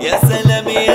يا سلام يا